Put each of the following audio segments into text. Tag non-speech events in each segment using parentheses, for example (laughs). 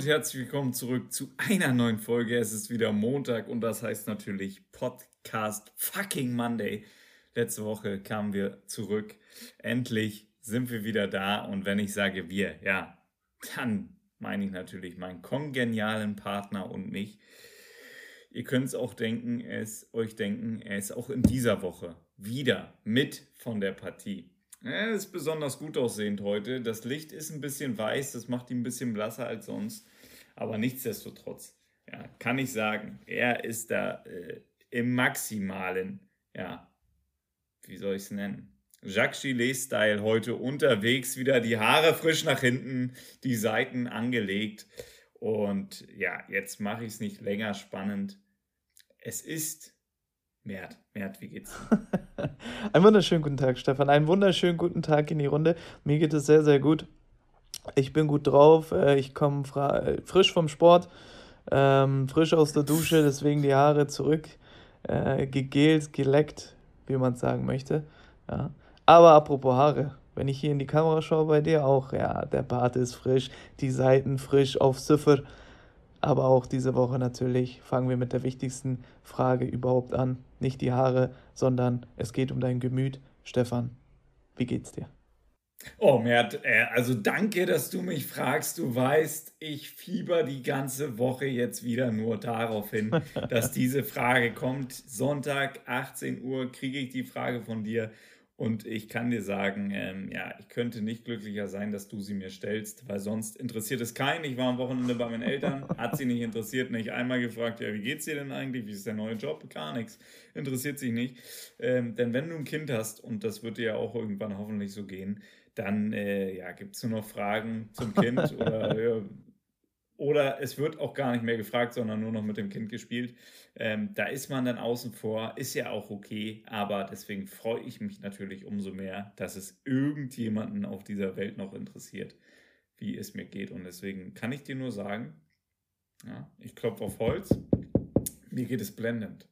Und herzlich willkommen zurück zu einer neuen Folge. Es ist wieder Montag und das heißt natürlich Podcast Fucking Monday. Letzte Woche kamen wir zurück. Endlich sind wir wieder da und wenn ich sage wir, ja, dann meine ich natürlich meinen kongenialen Partner und mich. Ihr könnt es auch denken, es euch denken, er ist auch in dieser Woche wieder mit von der Partie. Er ist besonders gut aussehend heute. Das Licht ist ein bisschen weiß, das macht ihn ein bisschen blasser als sonst. Aber nichtsdestotrotz, ja, kann ich sagen, er ist da äh, im maximalen, ja, wie soll ich es nennen? Jacques Gillet-Style heute unterwegs, wieder die Haare frisch nach hinten, die Seiten angelegt. Und ja, jetzt mache ich es nicht länger spannend. Es ist Mert. Mert, wie geht's? (laughs) Einen wunderschönen guten Tag, Stefan. Einen wunderschönen guten Tag in die Runde. Mir geht es sehr, sehr gut. Ich bin gut drauf. Äh, ich komme äh, frisch vom Sport, ähm, frisch aus der Dusche, deswegen die Haare zurück, äh, gegelt, geleckt, wie man es sagen möchte. Ja. Aber apropos Haare, wenn ich hier in die Kamera schaue, bei dir auch, ja, der Bart ist frisch, die Seiten frisch auf Ziffer. Aber auch diese Woche natürlich fangen wir mit der wichtigsten Frage überhaupt an. Nicht die Haare, sondern es geht um dein Gemüt. Stefan, wie geht's dir? Oh, Mert, äh, also danke, dass du mich fragst. Du weißt, ich fieber die ganze Woche jetzt wieder nur darauf hin, (laughs) dass diese Frage kommt. Sonntag, 18 Uhr, kriege ich die Frage von dir. Und ich kann dir sagen, ähm, ja, ich könnte nicht glücklicher sein, dass du sie mir stellst, weil sonst interessiert es keinen. Ich war am Wochenende bei meinen Eltern, hat sie nicht interessiert, nicht einmal gefragt, ja, wie geht's dir denn eigentlich? Wie ist der neue Job? Gar nichts. Interessiert sich nicht. Ähm, denn wenn du ein Kind hast, und das wird dir ja auch irgendwann hoffentlich so gehen, dann äh, ja, gibt es nur noch Fragen zum Kind (laughs) oder ja, oder es wird auch gar nicht mehr gefragt, sondern nur noch mit dem Kind gespielt. Ähm, da ist man dann außen vor, ist ja auch okay, aber deswegen freue ich mich natürlich umso mehr, dass es irgendjemanden auf dieser Welt noch interessiert, wie es mir geht. Und deswegen kann ich dir nur sagen, ja, ich klopfe auf Holz, mir geht es blendend.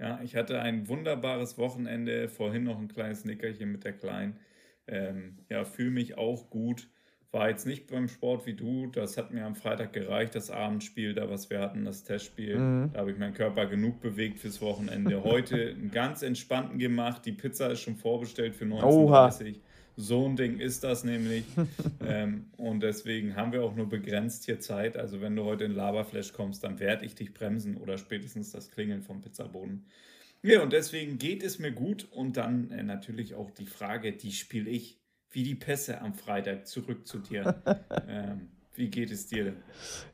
Ja, ich hatte ein wunderbares Wochenende, vorhin noch ein kleines Nickerchen mit der Kleinen. Ähm, ja, fühle mich auch gut war jetzt nicht beim Sport wie du. Das hat mir am Freitag gereicht, das Abendspiel, da was wir hatten, das Testspiel. Mhm. Da habe ich meinen Körper genug bewegt fürs Wochenende. (laughs) Heute einen ganz entspannten gemacht. Die Pizza ist schon vorbestellt für 19.30 Uhr. So ein Ding ist das nämlich. (laughs) ähm, und deswegen haben wir auch nur begrenzt hier Zeit. Also wenn du heute in Laberflash kommst, dann werde ich dich bremsen oder spätestens das Klingeln vom Pizzaboden. Ja, und deswegen geht es mir gut. Und dann äh, natürlich auch die Frage, die spiele ich wie die Pässe am Freitag zurück zu dir. (laughs) ähm, wie geht es dir denn?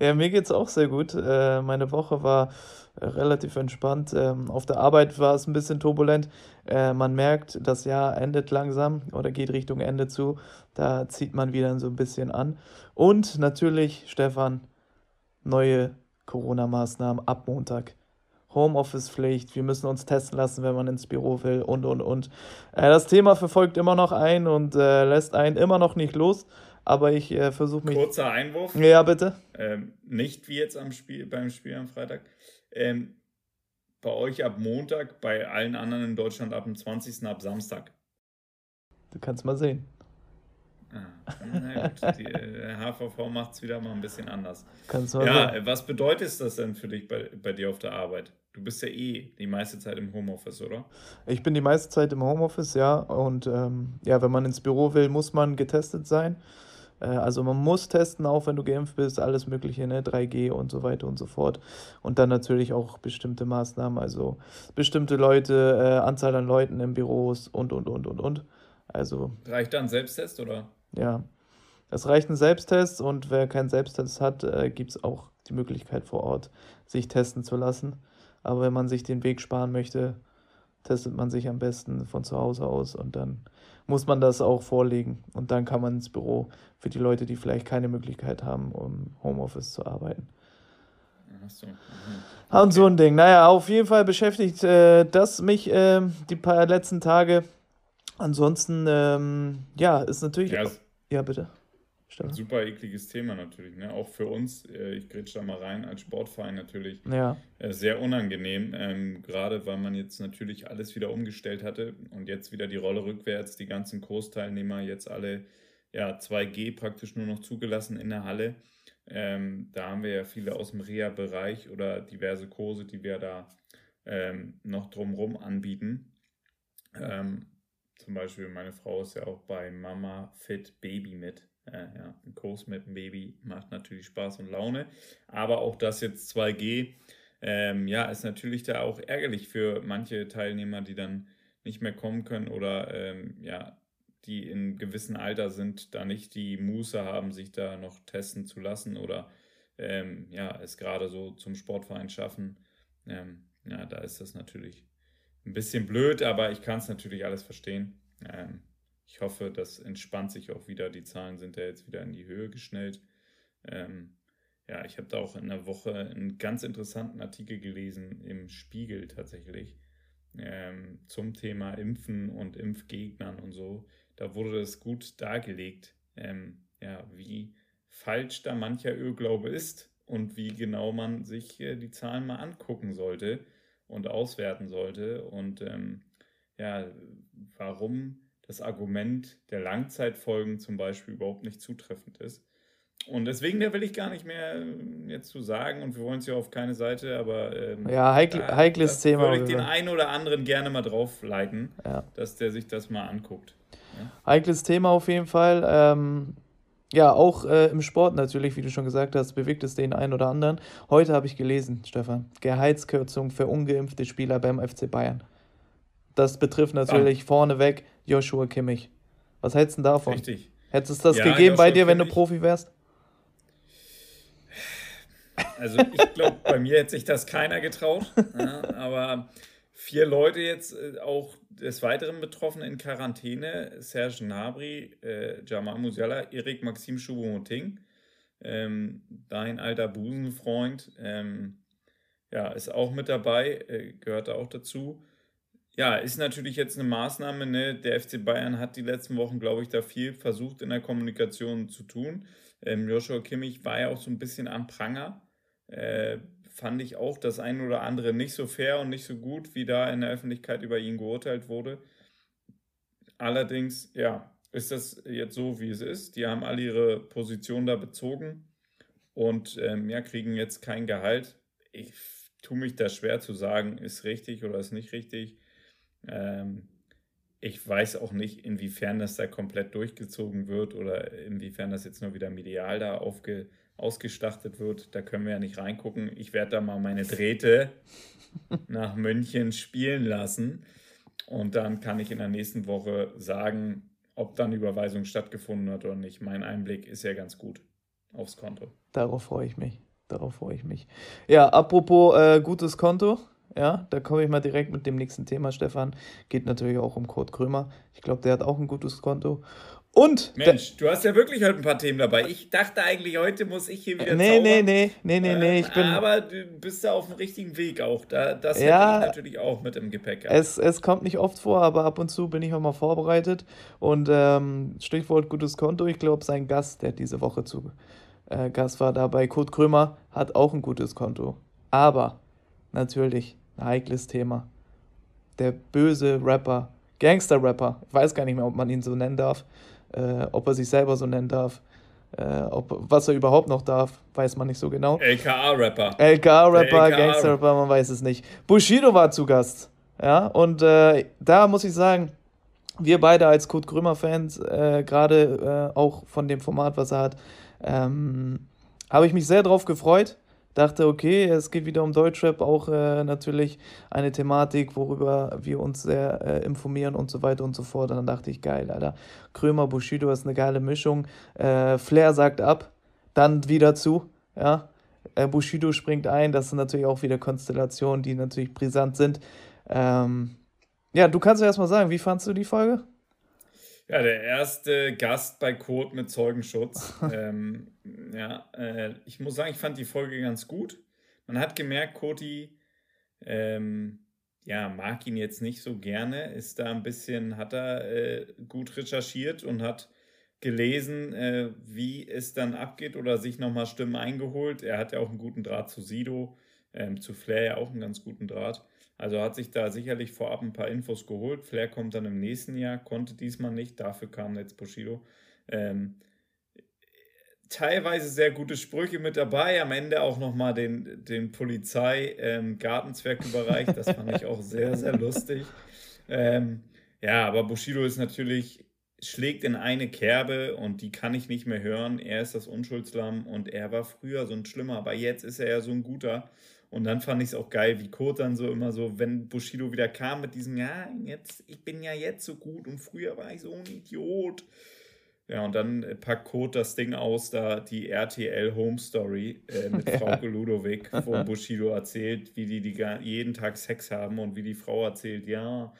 Ja, mir geht es auch sehr gut. Äh, meine Woche war relativ entspannt. Ähm, auf der Arbeit war es ein bisschen turbulent. Äh, man merkt, das Jahr endet langsam oder geht Richtung Ende zu. Da zieht man wieder so ein bisschen an. Und natürlich, Stefan, neue Corona-Maßnahmen ab Montag. Homeoffice-Pflicht, wir müssen uns testen lassen, wenn man ins Büro will und, und, und. Äh, das Thema verfolgt immer noch ein und äh, lässt einen immer noch nicht los, aber ich äh, versuche mich... Kurzer Einwurf. Ja, bitte. Ähm, nicht wie jetzt am Spiel, beim Spiel am Freitag. Ähm, bei euch ab Montag, bei allen anderen in Deutschland ab dem 20. ab Samstag. Du kannst mal sehen. Ah, na gut, die äh, HVV macht es wieder mal ein bisschen anders. Kannst du ja, sehen. was bedeutet das denn für dich bei, bei dir auf der Arbeit? Du bist ja eh die meiste Zeit im Homeoffice, oder? Ich bin die meiste Zeit im Homeoffice, ja. Und ähm, ja, wenn man ins Büro will, muss man getestet sein. Äh, also man muss testen, auch wenn du geimpft bist, alles Mögliche, ne? 3G und so weiter und so fort. Und dann natürlich auch bestimmte Maßnahmen, also bestimmte Leute, äh, Anzahl an Leuten in Büros und, und, und, und, und. Also. Reicht da ein Selbsttest, oder? Ja. Es reicht ein Selbsttest und wer keinen Selbsttest hat, äh, gibt es auch die Möglichkeit vor Ort, sich testen zu lassen. Aber wenn man sich den Weg sparen möchte, testet man sich am besten von zu Hause aus und dann muss man das auch vorlegen. Und dann kann man ins Büro für die Leute, die vielleicht keine Möglichkeit haben, um Homeoffice zu arbeiten. Mhm. Und so ein Ding. Naja, auf jeden Fall beschäftigt äh, das mich äh, die paar letzten Tage. Ansonsten, ähm, ja, ist natürlich. Ja, ja bitte. Stefan. Super ekliges Thema natürlich, ne? Auch für uns, äh, ich grätsch da mal rein, als Sportverein natürlich ja. Äh, sehr unangenehm. Ähm, gerade weil man jetzt natürlich alles wieder umgestellt hatte und jetzt wieder die Rolle rückwärts, die ganzen Kursteilnehmer jetzt alle ja 2G praktisch nur noch zugelassen in der Halle. Ähm, da haben wir ja viele aus dem Reha-Bereich oder diverse Kurse, die wir da ähm, noch drumherum anbieten. Ähm, zum Beispiel, meine Frau ist ja auch bei Mama Fit Baby mit. Äh, ja, ein Kurs mit dem Baby macht natürlich Spaß und Laune. Aber auch das jetzt 2G, ähm, ja, ist natürlich da auch ärgerlich für manche Teilnehmer, die dann nicht mehr kommen können oder ähm, ja, die in gewissem Alter sind, da nicht die Muße haben, sich da noch testen zu lassen oder ähm, ja, es gerade so zum Sportverein schaffen. Ähm, ja, da ist das natürlich ein bisschen blöd, aber ich kann es natürlich alles verstehen. Ähm, ich hoffe, das entspannt sich auch wieder. Die Zahlen sind ja jetzt wieder in die Höhe geschnellt. Ähm, ja, ich habe da auch in der Woche einen ganz interessanten Artikel gelesen im Spiegel tatsächlich ähm, zum Thema Impfen und Impfgegnern und so. Da wurde es gut dargelegt, ähm, ja, wie falsch da mancher Irrglaube ist und wie genau man sich äh, die Zahlen mal angucken sollte und auswerten sollte und ähm, ja, warum das Argument der Langzeitfolgen zum Beispiel überhaupt nicht zutreffend ist. Und deswegen, da will ich gar nicht mehr äh, jetzt zu sagen und wir wollen es ja auf keine Seite, aber ähm, ja, heikl da, heikles Thema. Würde ich den einen oder anderen gerne mal drauf leiten, ja. dass der sich das mal anguckt. Ja? Heikles Thema auf jeden Fall. Ähm, ja, auch äh, im Sport natürlich, wie du schon gesagt hast, bewegt es den einen oder anderen. Heute habe ich gelesen, Stefan, Gehaltskürzung für ungeimpfte Spieler beim FC Bayern. Das betrifft natürlich ah. vorneweg Joshua Kimmich. Was hältst du davon? Richtig. Hättest du das ja, gegeben Joshua bei dir, wenn du Profi wärst? Also ich glaube, bei mir hätte sich das keiner getraut. Ja, aber vier Leute jetzt äh, auch des Weiteren betroffen in Quarantäne. Serge Gnabry, äh, Jamal Musiala, Erik Maxim Choupo-Moting. Ähm, dein alter Busenfreund, ähm, ja, ist auch mit dabei, äh, gehört auch dazu. Ja, ist natürlich jetzt eine Maßnahme. Ne? Der FC Bayern hat die letzten Wochen, glaube ich, da viel versucht in der Kommunikation zu tun. Ähm, Joshua Kimmich war ja auch so ein bisschen am Pranger. Äh, fand ich auch das ein oder andere nicht so fair und nicht so gut, wie da in der Öffentlichkeit über ihn geurteilt wurde. Allerdings, ja, ist das jetzt so, wie es ist. Die haben alle ihre Position da bezogen und ähm, ja, kriegen jetzt kein Gehalt. Ich tue mich da schwer zu sagen, ist richtig oder ist nicht richtig. Ähm, ich weiß auch nicht, inwiefern das da komplett durchgezogen wird oder inwiefern das jetzt nur wieder medial da aufge, ausgestattet wird. Da können wir ja nicht reingucken. Ich werde da mal meine Drähte (laughs) nach München spielen lassen. Und dann kann ich in der nächsten Woche sagen, ob dann Überweisung stattgefunden hat oder nicht. Mein Einblick ist ja ganz gut aufs Konto. Darauf freue ich mich. Darauf freue ich mich. Ja, apropos äh, gutes Konto. Ja, da komme ich mal direkt mit dem nächsten Thema, Stefan. Geht natürlich auch um Kurt Krömer. Ich glaube, der hat auch ein gutes Konto. Und. Mensch, du hast ja wirklich heute ein paar Themen dabei. Ich dachte eigentlich, heute muss ich hier wieder. Nee, zaubern. nee, nee, nee, nee, nee. Ich bin, aber du bist da auf dem richtigen Weg auch. Da, das ja, hätte ich natürlich auch mit im Gepäck. Es, es kommt nicht oft vor, aber ab und zu bin ich auch mal vorbereitet. Und ähm, Stichwort gutes Konto. Ich glaube, sein Gast, der diese Woche zu äh, Gast war, dabei Kurt Krömer, hat auch ein gutes Konto. Aber natürlich ein heikles Thema. Der böse Rapper, Gangster-Rapper, ich weiß gar nicht mehr, ob man ihn so nennen darf, äh, ob er sich selber so nennen darf, äh, ob, was er überhaupt noch darf, weiß man nicht so genau. LKA-Rapper. LKA-Rapper, LKA Gangster-Rapper, man weiß es nicht. Bushido war zu Gast. Ja, und äh, da muss ich sagen, wir beide als Kurt Krömer-Fans, äh, gerade äh, auch von dem Format, was er hat, ähm, habe ich mich sehr drauf gefreut dachte, okay, es geht wieder um Deutschrap, auch äh, natürlich eine Thematik, worüber wir uns sehr äh, informieren und so weiter und so fort. Und dann dachte ich, geil, Alter, Krömer, Bushido ist eine geile Mischung. Äh, Flair sagt ab, dann wieder zu, ja. Äh, Bushido springt ein, das sind natürlich auch wieder Konstellationen, die natürlich brisant sind. Ähm, ja, du kannst ja erstmal sagen, wie fandst du die Folge? Ja, der erste Gast bei Code mit Zeugenschutz. (laughs) ähm, ja, äh, ich muss sagen, ich fand die Folge ganz gut. Man hat gemerkt, Koti ähm, ja, mag ihn jetzt nicht so gerne, ist da ein bisschen, hat er äh, gut recherchiert und hat gelesen, äh, wie es dann abgeht oder sich nochmal Stimmen eingeholt. Er hat ja auch einen guten Draht zu Sido, ähm, zu Flair ja auch einen ganz guten Draht. Also hat sich da sicherlich vorab ein paar Infos geholt. Flair kommt dann im nächsten Jahr, konnte diesmal nicht, dafür kam jetzt Bushido. Ähm, teilweise sehr gute Sprüche mit dabei. Am Ende auch nochmal den, den Polizei-Gartenzwerg ähm, überreicht. Das fand ich auch sehr, sehr lustig. Ähm, ja, aber Bushido ist natürlich, schlägt in eine Kerbe und die kann ich nicht mehr hören. Er ist das Unschuldslamm und er war früher so ein Schlimmer, aber jetzt ist er ja so ein guter. Und dann fand ich es auch geil, wie Kurt dann so immer so, wenn Bushido wieder kam mit diesem, ja, jetzt, ich bin ja jetzt so gut und früher war ich so ein Idiot. Ja, und dann packt Kurt das Ding aus, da die RTL Home Story äh, mit (laughs) ja. Frau Ludovic, wo (laughs) Bushido erzählt, wie die, die jeden Tag Sex haben und wie die Frau erzählt, ja,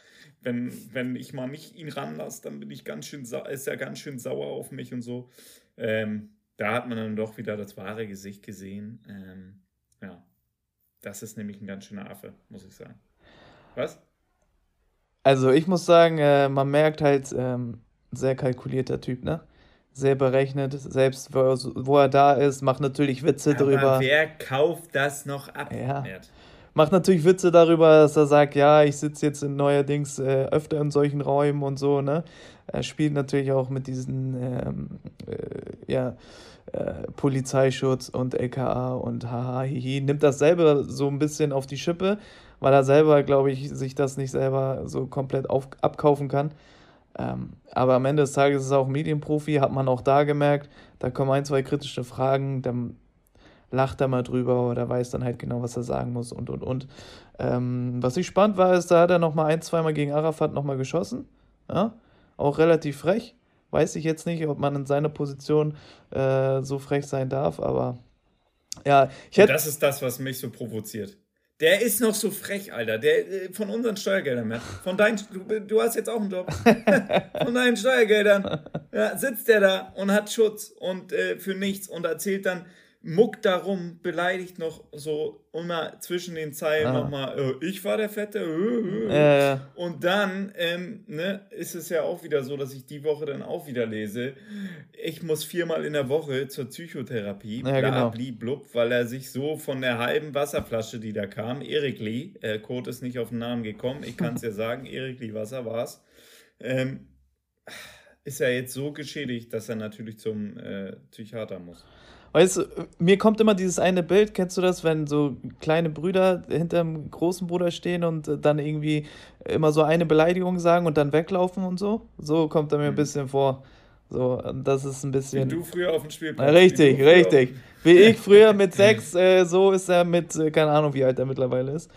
wenn, wenn ich mal nicht ihn ranlasse, dann bin ich ganz schön, ist er ganz schön sauer auf mich und so. Ähm, da hat man dann doch wieder das wahre Gesicht gesehen. Ähm, das ist nämlich ein ganz schöner Affe, muss ich sagen. Was? Also ich muss sagen, äh, man merkt halt, ähm, sehr kalkulierter Typ, ne? Sehr berechnet, selbst wo, wo er da ist, macht natürlich Witze Aber drüber. Wer kauft das noch ab? Ja. Macht natürlich Witze darüber, dass er sagt, ja, ich sitze jetzt in neuerdings äh, öfter in solchen Räumen und so, ne? Er spielt natürlich auch mit diesen, ähm, äh, ja, äh, Polizeischutz und LKA und haha, hihi, nimmt das selber so ein bisschen auf die Schippe, weil er selber, glaube ich, sich das nicht selber so komplett auf, abkaufen kann. Ähm, aber am Ende des Tages ist es auch Medienprofi, hat man auch da gemerkt. Da kommen ein, zwei kritische Fragen, dann lacht er mal drüber oder weiß dann halt genau, was er sagen muss und und und. Ähm, was ich spannend war, ist, da hat er nochmal ein, zweimal gegen Arafat nochmal geschossen. Ja? Auch relativ frech. Weiß ich jetzt nicht, ob man in seiner Position äh, so frech sein darf, aber ja, ich hätte. Das ist das, was mich so provoziert. Der ist noch so frech, Alter. Der äh, von unseren Steuergeldern, mehr. Von deinen, du, du hast jetzt auch einen Job. (laughs) von deinen Steuergeldern ja, sitzt der da und hat Schutz und äh, für nichts und erzählt dann, muckt darum, beleidigt noch so immer zwischen den Zeilen ah. nochmal, äh, ich war der Fette. Äh, äh. Ja. Und dann ähm, ne, ist es ja auch wieder so, dass ich die Woche dann auch wieder lese, ich muss viermal in der Woche zur Psychotherapie, ja, bla, genau. blub, weil er sich so von der halben Wasserflasche, die da kam, Erik Lee, äh, Kurt ist nicht auf den Namen gekommen, ich kann es ja (laughs) sagen, Erik Lee Wasser war es, ähm, ist er jetzt so geschädigt, dass er natürlich zum äh, Psychiater muss. Weißt du, mir kommt immer dieses eine Bild, kennst du das, wenn so kleine Brüder hinter dem großen Bruder stehen und dann irgendwie immer so eine Beleidigung sagen und dann weglaufen und so? So kommt er mir ein mhm. bisschen vor. So, das ist ein bisschen. Wie du früher auf dem Spielplatz. Richtig, wie richtig. Wie ich früher mit (laughs) sechs, äh, so ist er mit, äh, keine Ahnung, wie alt er mittlerweile ist.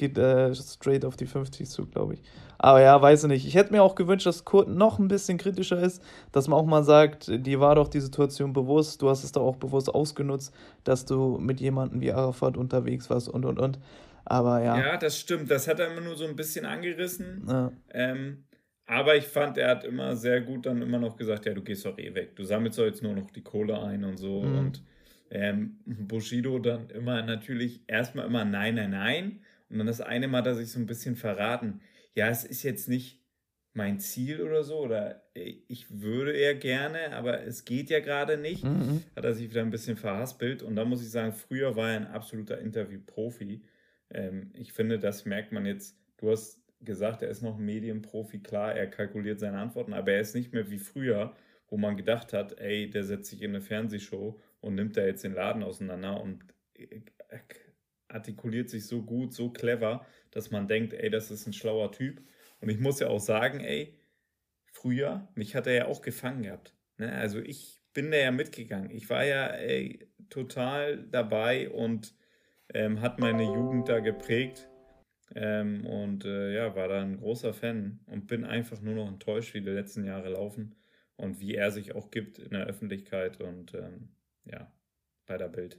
Geht äh, straight auf die 50 zu, glaube ich. Aber ja, weiß ich nicht. Ich hätte mir auch gewünscht, dass Kurt noch ein bisschen kritischer ist, dass man auch mal sagt, dir war doch die Situation bewusst, du hast es doch auch bewusst ausgenutzt, dass du mit jemandem wie Arafat unterwegs warst und und und. Aber ja. Ja, das stimmt. Das hat er immer nur so ein bisschen angerissen. Ja. Ähm, aber ich fand, er hat immer sehr gut dann immer noch gesagt, ja, du gehst doch eh weg. Du sammelst doch jetzt nur noch die Kohle ein und so. Mhm. Und ähm, Bushido dann immer natürlich erstmal immer nein, nein, nein. Und dann das eine Mal hat er sich so ein bisschen verraten ja, es ist jetzt nicht mein Ziel oder so, oder ich würde eher gerne, aber es geht ja gerade nicht, mhm. hat er sich wieder ein bisschen verhaspelt. Und da muss ich sagen, früher war er ein absoluter Interview-Profi. Ähm, ich finde, das merkt man jetzt. Du hast gesagt, er ist noch Medienprofi, klar, er kalkuliert seine Antworten, aber er ist nicht mehr wie früher, wo man gedacht hat, ey, der setzt sich in eine Fernsehshow und nimmt da jetzt den Laden auseinander und äh, artikuliert sich so gut, so clever, dass man denkt, ey, das ist ein schlauer Typ. Und ich muss ja auch sagen, ey, früher, mich hat er ja auch gefangen gehabt. Ne? Also ich bin da ja mitgegangen. Ich war ja ey, total dabei und ähm, hat meine Jugend da geprägt. Ähm, und äh, ja, war da ein großer Fan und bin einfach nur noch enttäuscht, wie die letzten Jahre laufen und wie er sich auch gibt in der Öffentlichkeit und ähm, ja, bei der Bild.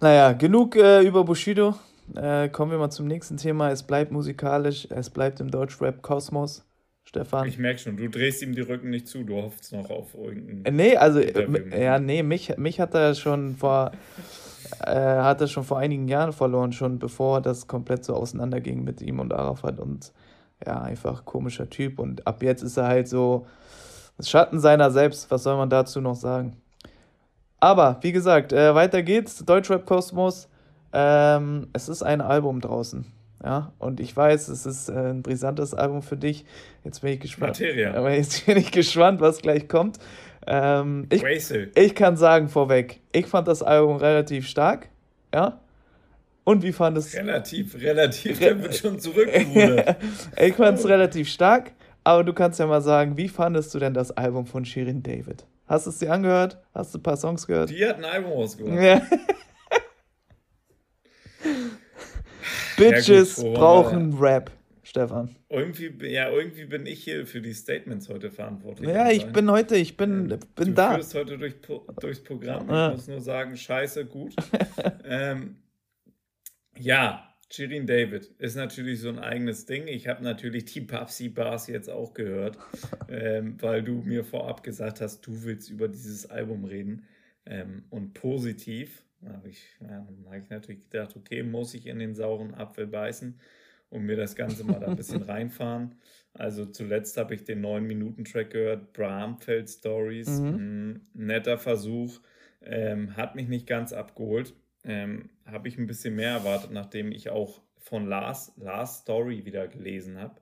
Naja, genug äh, über Bushido. Äh, kommen wir mal zum nächsten Thema. Es bleibt musikalisch, es bleibt im Deutschrap-Kosmos. Stefan. Ich merke schon, du drehst ihm die Rücken nicht zu, du hoffst noch auf irgendeinen. Äh, nee, also, äh, ja, nee, mich, mich hat er schon vor. äh, hat er schon vor einigen Jahren verloren, schon bevor das komplett so auseinanderging mit ihm und Arafat und ja, einfach komischer Typ. Und ab jetzt ist er halt so das Schatten seiner selbst. Was soll man dazu noch sagen? Aber, wie gesagt, äh, weiter geht's. Deutschrap Kosmos. Ähm, es ist ein Album draußen. Ja, und ich weiß, es ist äh, ein brisantes Album für dich. Jetzt bin ich gespannt. Materia. Aber jetzt (laughs) bin ich gespannt, was gleich kommt. Ähm, ich, ich kann sagen vorweg, ich fand das Album relativ stark. Ja. Und wie fandest du Relativ, relativ, der wird schon zurückgerudert. (laughs) ich fand es relativ stark, aber du kannst ja mal sagen, wie fandest du denn das Album von Shirin David? Hast du es dir angehört? Hast du ein paar Songs gehört? Die hat ein Album rausgebracht. Ja. (laughs) Bitches ja, gut, brauchen Rap, Stefan. Irgendwie, ja, irgendwie bin ich hier für die Statements heute verantwortlich. Ja, ich bin heute, ich bin, ähm, bin du da. Du führst heute durch, durchs Programm. Ich muss nur sagen, scheiße, gut. (laughs) ähm, ja, Shirin David ist natürlich so ein eigenes Ding. Ich habe natürlich die Papsi Bars jetzt auch gehört, ähm, weil du mir vorab gesagt hast, du willst über dieses Album reden. Ähm, und positiv habe ich, ja, hab ich natürlich gedacht, okay, muss ich in den sauren Apfel beißen und mir das Ganze mal da ein bisschen (laughs) reinfahren. Also zuletzt habe ich den 9-Minuten-Track gehört, Bramfeld Stories. Mhm. netter Versuch, ähm, hat mich nicht ganz abgeholt ähm, habe ich ein bisschen mehr erwartet, nachdem ich auch von Lars, Lars Story wieder gelesen habe.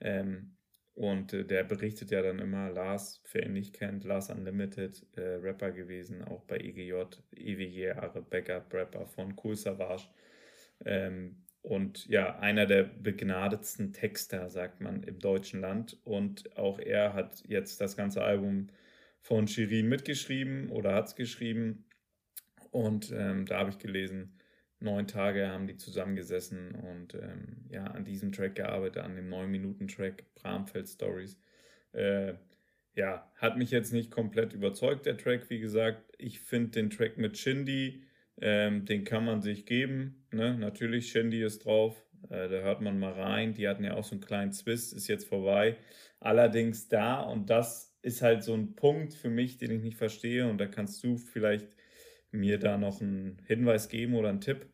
Ähm, und äh, der berichtet ja dann immer, Lars, wer ihn nicht kennt, Lars Unlimited, äh, Rapper gewesen, auch bei EGJ, ewige Jahre, Backup-Rapper von Cool Savage. Ähm, und ja, einer der begnadetsten Texter, sagt man, im deutschen Land. Und auch er hat jetzt das ganze Album von Shirin mitgeschrieben oder hat es geschrieben. Und ähm, da habe ich gelesen, neun Tage haben die zusammengesessen und ähm, ja, an diesem Track gearbeitet, an dem neun Minuten Track Bramfeld Stories. Äh, ja, hat mich jetzt nicht komplett überzeugt, der Track, wie gesagt. Ich finde den Track mit Shindy, ähm, den kann man sich geben. Ne? Natürlich, Shindy ist drauf, äh, da hört man mal rein. Die hatten ja auch so einen kleinen Twist, ist jetzt vorbei. Allerdings da, und das ist halt so ein Punkt für mich, den ich nicht verstehe, und da kannst du vielleicht mir da noch einen Hinweis geben oder einen Tipp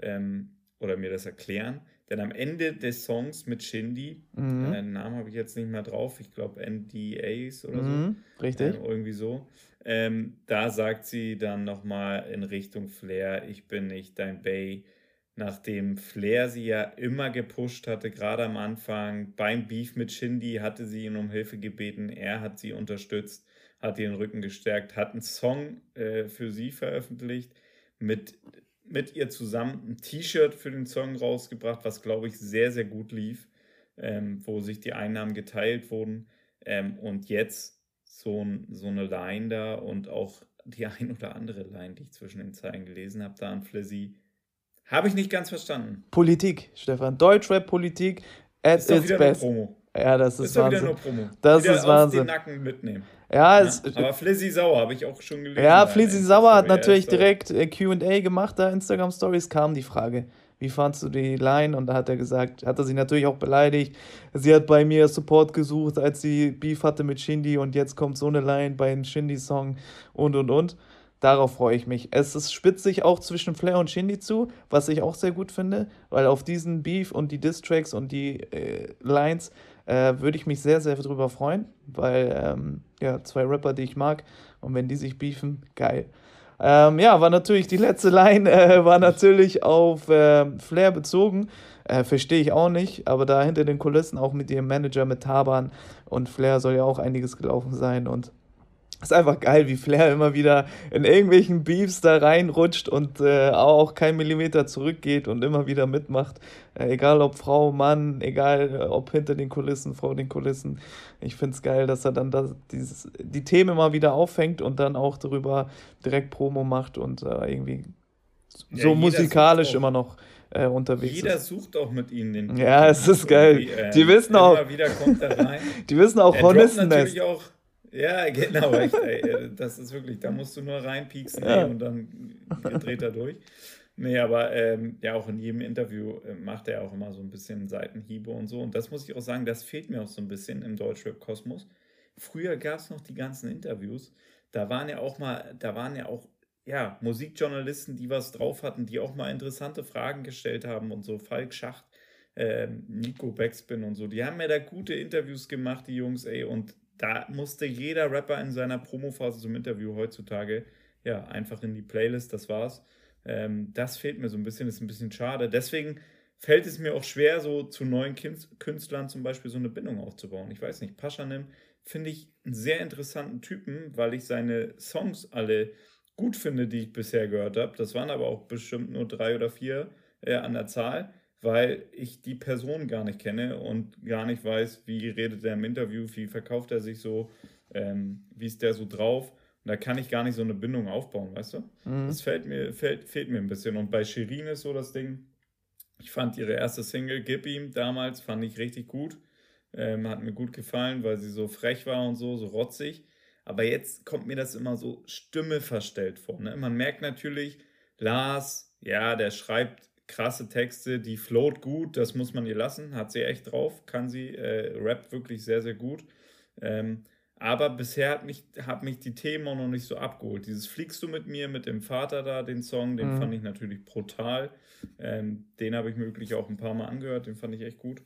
ähm, oder mir das erklären. Denn am Ende des Songs mit Shindy, mhm. äh, Namen habe ich jetzt nicht mehr drauf, ich glaube NDAs oder mhm, so. Richtig. Äh, irgendwie so. Ähm, da sagt sie dann nochmal in Richtung Flair, ich bin nicht dein Bay. Nachdem Flair sie ja immer gepusht hatte, gerade am Anfang, beim Beef mit Shindy hatte sie ihn um Hilfe gebeten, er hat sie unterstützt hat ihren Rücken gestärkt, hat einen Song äh, für sie veröffentlicht, mit, mit ihr zusammen ein T-Shirt für den Song rausgebracht, was glaube ich sehr, sehr gut lief, ähm, wo sich die Einnahmen geteilt wurden. Ähm, und jetzt so, ein, so eine Line da und auch die (laughs) ein oder andere Line, die ich zwischen den Zeilen gelesen habe, da an Flizzy. Habe ich nicht ganz verstanden. Politik, Stefan. Deutschrap-Politik at its best. Promo. Ja, das ist, ist Wahnsinn. Wieder nur Promo. Das wieder ist Wahnsinn. Den Nacken mitnehmen. Ja, ja. Es, aber Flizzy Sauer habe ich auch schon gelesen. Ja, Flizzy Sauer hat natürlich direkt äh, QA gemacht, da Instagram Stories kam die Frage. Wie fandst du die Line? Und da hat er gesagt, hat er sie natürlich auch beleidigt. Sie hat bei mir Support gesucht, als sie Beef hatte mit Shindy und jetzt kommt so eine Line bei einem Shindy-Song und und und. Darauf freue ich mich. Es ist spitzig auch zwischen Flair und Shindy zu, was ich auch sehr gut finde, weil auf diesen Beef und die Diss-Tracks und die äh, Lines äh, würde ich mich sehr, sehr drüber freuen, weil ähm, ja, zwei Rapper, die ich mag, und wenn die sich beefen, geil. Ähm, ja, war natürlich die letzte Line, äh, war natürlich auf äh, Flair bezogen. Äh, Verstehe ich auch nicht, aber da hinter den Kulissen auch mit ihrem Manager, mit Taban und Flair soll ja auch einiges gelaufen sein und ist einfach geil, wie Flair immer wieder in irgendwelchen Beefs da reinrutscht und äh, auch kein Millimeter zurückgeht und immer wieder mitmacht. Äh, egal ob Frau, Mann, egal äh, ob hinter den Kulissen, vor den Kulissen. Ich finde es geil, dass er dann das, dieses, die Themen immer wieder auffängt und dann auch darüber direkt Promo macht und äh, irgendwie so ja, musikalisch immer noch äh, unterwegs jeder ist. Jeder sucht auch mit ihnen den. Ja, es ist geil. Äh, die wissen auch. (laughs) Die wissen auch Hornissennest. auch ja, genau. Echt, ey, das ist wirklich, da musst du nur reinpieksen ja. und dann dreht er durch. Nee, aber ähm, ja, auch in jedem Interview äh, macht er auch immer so ein bisschen Seitenhiebe und so. Und das muss ich auch sagen, das fehlt mir auch so ein bisschen im Deutschrap-Kosmos. Früher gab es noch die ganzen Interviews. Da waren ja auch mal, da waren ja auch ja, Musikjournalisten, die was drauf hatten, die auch mal interessante Fragen gestellt haben und so. Falk Schacht, äh, Nico Backspin und so. Die haben ja da gute Interviews gemacht, die Jungs, ey. Und da musste jeder Rapper in seiner Promophase zum Interview heutzutage ja einfach in die Playlist, das war's. Ähm, das fehlt mir so ein bisschen, ist ein bisschen schade. Deswegen fällt es mir auch schwer, so zu neuen Künstlern zum Beispiel so eine Bindung aufzubauen. Ich weiß nicht, Paschanim finde ich einen sehr interessanten Typen, weil ich seine Songs alle gut finde, die ich bisher gehört habe. Das waren aber auch bestimmt nur drei oder vier äh, an der Zahl, weil ich die Person gar nicht kenne und gar nicht weiß, wie redet er im Interview, wie verkauft er sich so, ähm, wie ist der so drauf. Und da kann ich gar nicht so eine Bindung aufbauen, weißt du? Mhm. Das fällt mir, fällt, fehlt mir ein bisschen. Und bei Shirin ist so das Ding, ich fand ihre erste Single, Gib ihm, damals, fand ich richtig gut. Ähm, hat mir gut gefallen, weil sie so frech war und so, so rotzig. Aber jetzt kommt mir das immer so Stimme verstellt vor. Ne? Man merkt natürlich, Lars, ja, der schreibt krasse Texte, die float gut, das muss man ihr lassen, hat sie echt drauf, kann sie, äh, rappt wirklich sehr, sehr gut. Ähm, aber bisher hat mich, hat mich die Themen auch noch nicht so abgeholt. Dieses Fliegst du mit mir, mit dem Vater da, den Song, den mhm. fand ich natürlich brutal. Ähm, den habe ich wirklich auch ein paar Mal angehört, den fand ich echt gut.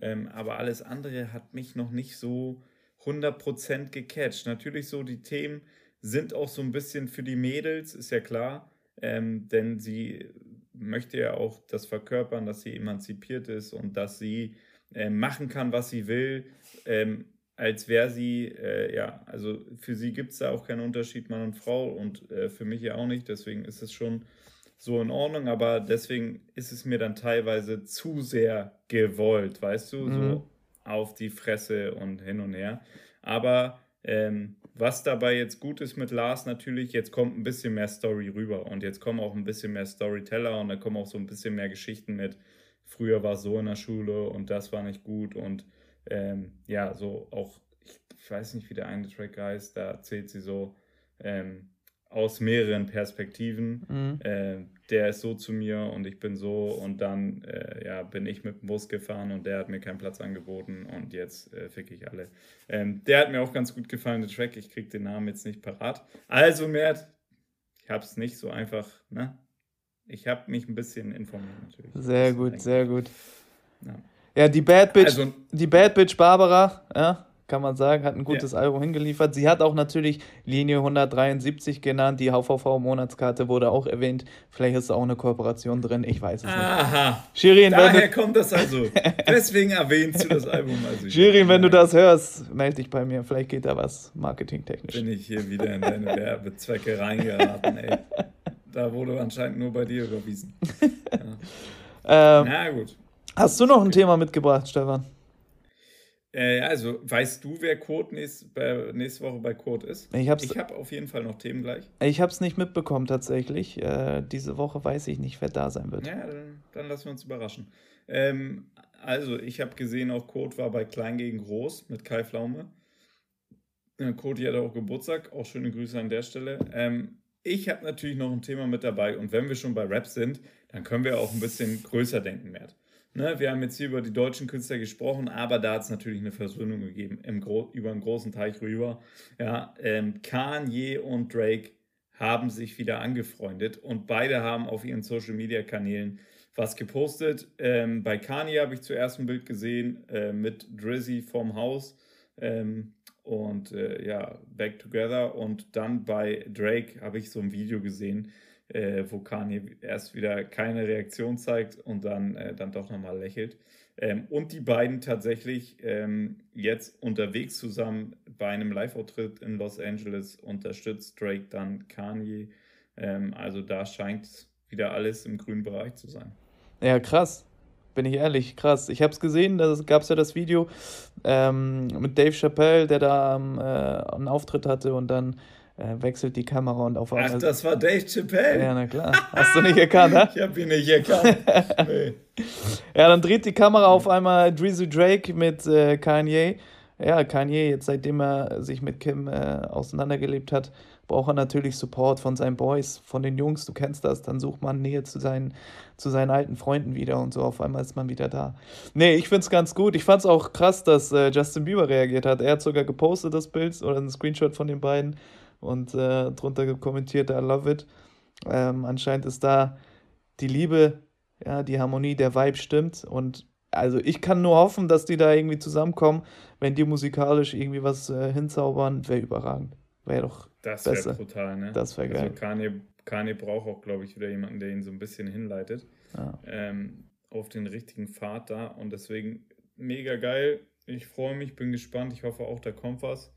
Ähm, aber alles andere hat mich noch nicht so 100% gecatcht. Natürlich so, die Themen sind auch so ein bisschen für die Mädels, ist ja klar, ähm, denn sie möchte ja auch das verkörpern, dass sie emanzipiert ist und dass sie äh, machen kann, was sie will, ähm, als wäre sie, äh, ja, also für sie gibt es da auch keinen Unterschied Mann und Frau und äh, für mich ja auch nicht, deswegen ist es schon so in Ordnung, aber deswegen ist es mir dann teilweise zu sehr gewollt, weißt du, mhm. so auf die Fresse und hin und her. Aber ähm, was dabei jetzt gut ist mit Lars natürlich, jetzt kommt ein bisschen mehr Story rüber und jetzt kommen auch ein bisschen mehr Storyteller und da kommen auch so ein bisschen mehr Geschichten mit. Früher war es so in der Schule und das war nicht gut und ähm, ja, so auch, ich, weiß nicht, wie der eine Track heißt, da erzählt sie so, ähm, aus mehreren Perspektiven. Mhm. Äh, der ist so zu mir und ich bin so und dann äh, ja, bin ich mit dem Bus gefahren und der hat mir keinen Platz angeboten und jetzt äh, fick ich alle. Ähm, der hat mir auch ganz gut gefallen, der Track. Ich krieg den Namen jetzt nicht parat. Also, Mert, ich hab's nicht so einfach, ne? Ich habe mich ein bisschen informiert natürlich. Sehr gut, sehr gut. Ja. ja, die Bad Bitch, also, die Bad Bitch Barbara, ja, kann man sagen, hat ein gutes ja. Album hingeliefert. Sie hat auch natürlich Linie 173 genannt, die HVV-Monatskarte wurde auch erwähnt. Vielleicht ist da auch eine Kooperation drin, ich weiß es Aha. nicht. Aha, Shirin, daher kommt das also. (laughs) Deswegen erwähnst du das Album also. Shirin, wenn du das hörst, melde dich bei mir, vielleicht geht da was marketingtechnisch. Bin ich hier wieder in deine Werbezwecke reingeraten, ey. (laughs) Da wurde anscheinend nur bei dir überwiesen. (laughs) Ja. Ähm, Na gut. Hast du noch ein Thema mitgebracht, Stefan? Äh, also, weißt du, wer Kurt nächst, bei, nächste Woche bei Kurt ist? Ich habe hab auf jeden Fall noch Themen gleich. Ich habe es nicht mitbekommen tatsächlich. Äh, diese Woche weiß ich nicht, wer da sein wird. Ja, dann, dann lassen wir uns überraschen. Ähm, also, ich habe gesehen, auch Kurt war bei Klein gegen Groß mit Kai Pflaume. Äh, Kurt hat auch Geburtstag, auch schöne Grüße an der Stelle. Ähm, ich habe natürlich noch ein Thema mit dabei und wenn wir schon bei Rap sind, dann können wir auch ein bisschen größer denken, Mert. Ne, wir haben jetzt hier über die deutschen Künstler gesprochen, aber da hat es natürlich eine Versöhnung gegeben im über einen großen Teich rüber. Ja, ähm, Kanye und Drake haben sich wieder angefreundet und beide haben auf ihren Social Media Kanälen was gepostet. Ähm, bei Kanye habe ich zuerst ein Bild gesehen äh, mit Drizzy vom Haus ähm, und äh, ja, Back Together. Und dann bei Drake habe ich so ein Video gesehen, äh, wo Kanye erst wieder keine Reaktion zeigt und dann, äh, dann doch nochmal lächelt. Ähm, und die beiden tatsächlich ähm, jetzt unterwegs zusammen bei einem Live-Auftritt in Los Angeles unterstützt Drake dann Kanye. Ähm, also da scheint wieder alles im grünen Bereich zu sein. Ja, krass. Bin ich ehrlich, krass. Ich habe es gesehen, da gab es ja das Video ähm, mit Dave Chappelle, der da ähm, äh, einen Auftritt hatte und dann wechselt die Kamera und auf einmal. Ach, das war Dave Chappelle? Ja, na klar. Hast du nicht erkannt, ne? (laughs) ich habe ihn nicht erkannt. (laughs) Nee. ja, dann dreht die Kamera auf einmal Drizzy Drake mit äh, Kanye. Ja, Kanye, jetzt seitdem er sich mit Kim äh, auseinandergelebt hat, braucht er natürlich Support von seinen Boys, von den Jungs, du kennst das, dann sucht man Nähe zu seinen, zu seinen alten Freunden wieder und so, auf einmal ist man wieder da. Nee, ich find's ganz gut. Ich fand's auch krass, dass äh, Justin Bieber reagiert hat. Er hat sogar gepostet das Bild oder ein Screenshot von den beiden und äh, drunter kommentiert, I love it. Ähm, anscheinend ist da die Liebe, ja, die Harmonie, der Vibe stimmt und also ich kann nur hoffen, dass die da irgendwie zusammenkommen. Wenn die musikalisch irgendwie was äh, hinzaubern, wäre überragend. Wäre doch das wäre brutal, ne? Das wäre geil. Also Kanye, Kanye braucht auch, glaube ich, wieder jemanden, der ihn so ein bisschen hinleitet. Ja. Ähm, auf den richtigen Pfad da und deswegen mega geil. Ich freue mich, bin gespannt. Ich hoffe auch, da kommt was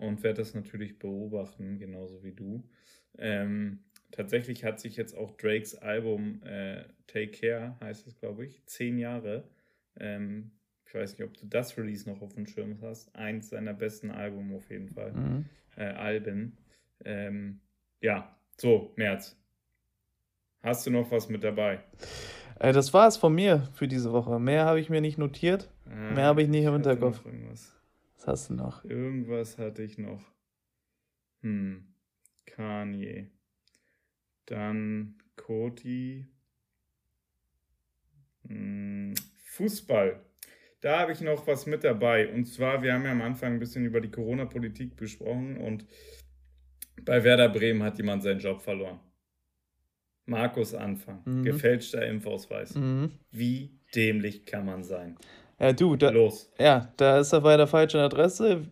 und werde das natürlich beobachten, genauso wie du. Ähm, tatsächlich hat sich jetzt auch Drakes Album äh, Take Care, heißt es, glaube ich, zehn Jahre. Ähm, ich weiß nicht, ob du das Release noch auf dem Schirm hast. Eins seiner besten Alben auf jeden Fall. Mhm. Äh, Alben. Ähm, ja, so, März. Hast du noch was mit dabei? Äh, das war es von mir für diese Woche. Mehr habe ich mir nicht notiert. Ah, Mehr habe ich nicht im Hinterkopf. Was hast du noch? Irgendwas hatte ich noch. Hm. Kanye. Dann Cody. Hm. Fußball. Da habe ich noch was mit dabei. Und zwar, wir haben ja am Anfang ein bisschen über die Corona-Politik besprochen und bei Werder Bremen hat jemand seinen Job verloren. Markus Anfang, mhm. gefälschter Impfausweis. Mhm. Wie dämlich kann man sein? Ja, du, da, Los. Ja, da ist er bei der falschen Adresse.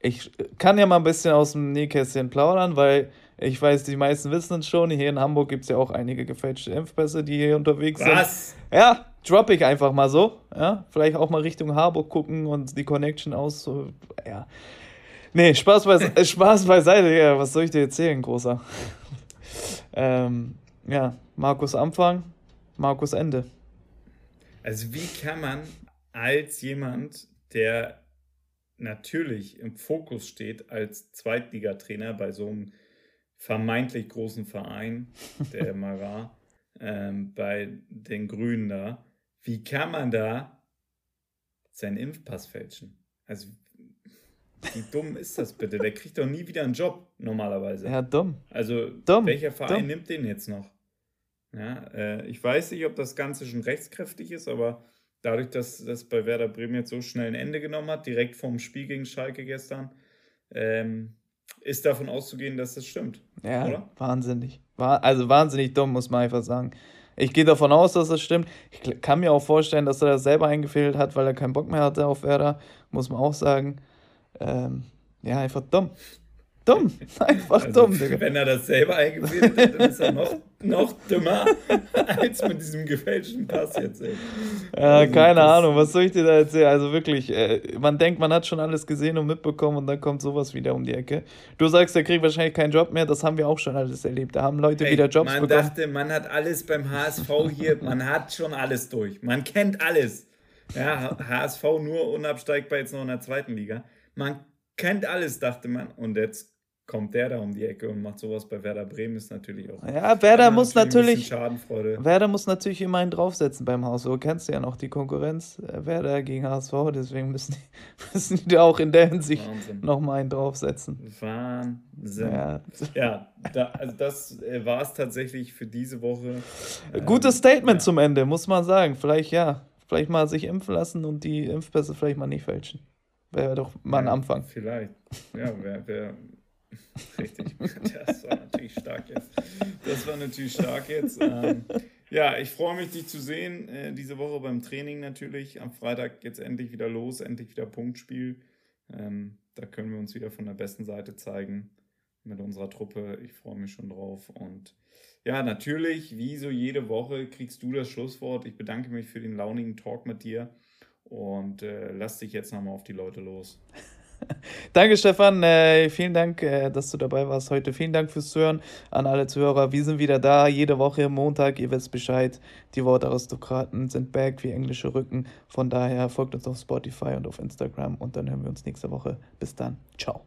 Ich kann ja mal ein bisschen aus dem Nähkästchen plaudern, weil ich weiß, die meisten wissen es schon. Hier in Hamburg gibt es ja auch einige gefälschte Impfpässe, die hier unterwegs Was? sind. Was? Ja, drop ich einfach mal so. Ja, vielleicht auch mal Richtung Harburg gucken und die Connection aus. So, ja. Nee, Spaß, beise (laughs) Spaß beiseite. Ja, was soll ich dir erzählen, Großer? (laughs) ähm, ja, Markus Anfang, Markus Ende. Also wie kann man als jemand, der natürlich im Fokus steht als Zweitligatrainer bei so einem vermeintlich großen Verein, der er mal war, ähm, bei den Grünen da, wie kann man da seinen Impfpass fälschen? Also wie dumm ist das bitte? Der kriegt doch nie wieder einen Job, normalerweise. Ja, dumm. Also, dumm. welcher Verein dumm. nimmt den jetzt noch? Ja, äh, ich weiß nicht, ob das Ganze schon rechtskräftig ist, aber dadurch, dass das bei Werder Bremen jetzt so schnell ein Ende genommen hat, direkt vorm Spiel gegen Schalke gestern, ähm, ist davon auszugehen, dass das stimmt. Ja, oder? wahnsinnig. Also wahnsinnig dumm, muss man einfach sagen. Ich gehe davon aus, dass das stimmt. Ich kann mir auch vorstellen, dass er das selber eingefehlt hat, weil er keinen Bock mehr hatte auf Werder, muss man auch sagen. Ähm, ja, einfach dumm. Dumm, (laughs) einfach also, dumm, Digga. Wenn er das selber eingebildet hat, dann ist er noch, noch dümmer (laughs) als mit diesem gefälschten Pass jetzt. Ey. Ja, also, keine Ahnung, was soll ich dir da erzählen? Also wirklich, äh, man denkt, man hat schon alles gesehen und mitbekommen und dann kommt sowas wieder um die Ecke. Du sagst, er kriegt wahrscheinlich keinen Job mehr, das haben wir auch schon alles erlebt. Da haben Leute ey, wieder Jobs man bekommen. Man dachte, man hat alles beim HSV hier, man hat schon alles durch. Man kennt alles. Ja, HSV nur unabsteigbar jetzt noch in der zweiten Liga. Man kennt alles, dachte man. Und jetzt kommt der da um die Ecke und macht sowas bei Werder Bremen, ist natürlich auch. Ja, Werder muss natürlich. Schadenfreude. Werder muss natürlich immer einen draufsetzen beim HSV. Du kennst ja noch die Konkurrenz, äh, Werder gegen HSV, deswegen müssen die, (laughs) müssen die auch in der Hinsicht nochmal einen draufsetzen. Wahnsinn. Ja, ja da, also das äh, war es tatsächlich für diese Woche. Gutes ähm, Statement ja. zum Ende, muss man sagen. Vielleicht ja. Vielleicht mal sich impfen lassen und die Impfpässe vielleicht mal nicht fälschen. Wäre doch mal ein Anfang. Vielleicht. Ja, wäre wär, (laughs) Richtig, das war natürlich stark jetzt. Das war natürlich stark jetzt. Ähm, ja, ich freue mich, dich zu sehen. Äh, diese Woche beim Training natürlich. Am Freitag jetzt endlich wieder los, endlich wieder Punktspiel. Ähm, da können wir uns wieder von der besten Seite zeigen mit unserer Truppe. Ich freue mich schon drauf. Und ja, natürlich, wie so jede Woche, kriegst du das Schlusswort. Ich bedanke mich für den launigen Talk mit dir und äh, lass dich jetzt nochmal auf die Leute los. (laughs) Danke, Stefan. Äh, vielen Dank, äh, dass du dabei warst heute. Vielen Dank fürs Zuhören an alle Zuhörer. Wir sind wieder da, jede Woche Montag. Ihr wisst Bescheid. Die Wortaristokraten sind back wie englische Rücken. Von daher folgt uns auf Spotify und auf Instagram und dann hören wir uns nächste Woche. Bis dann. Ciao.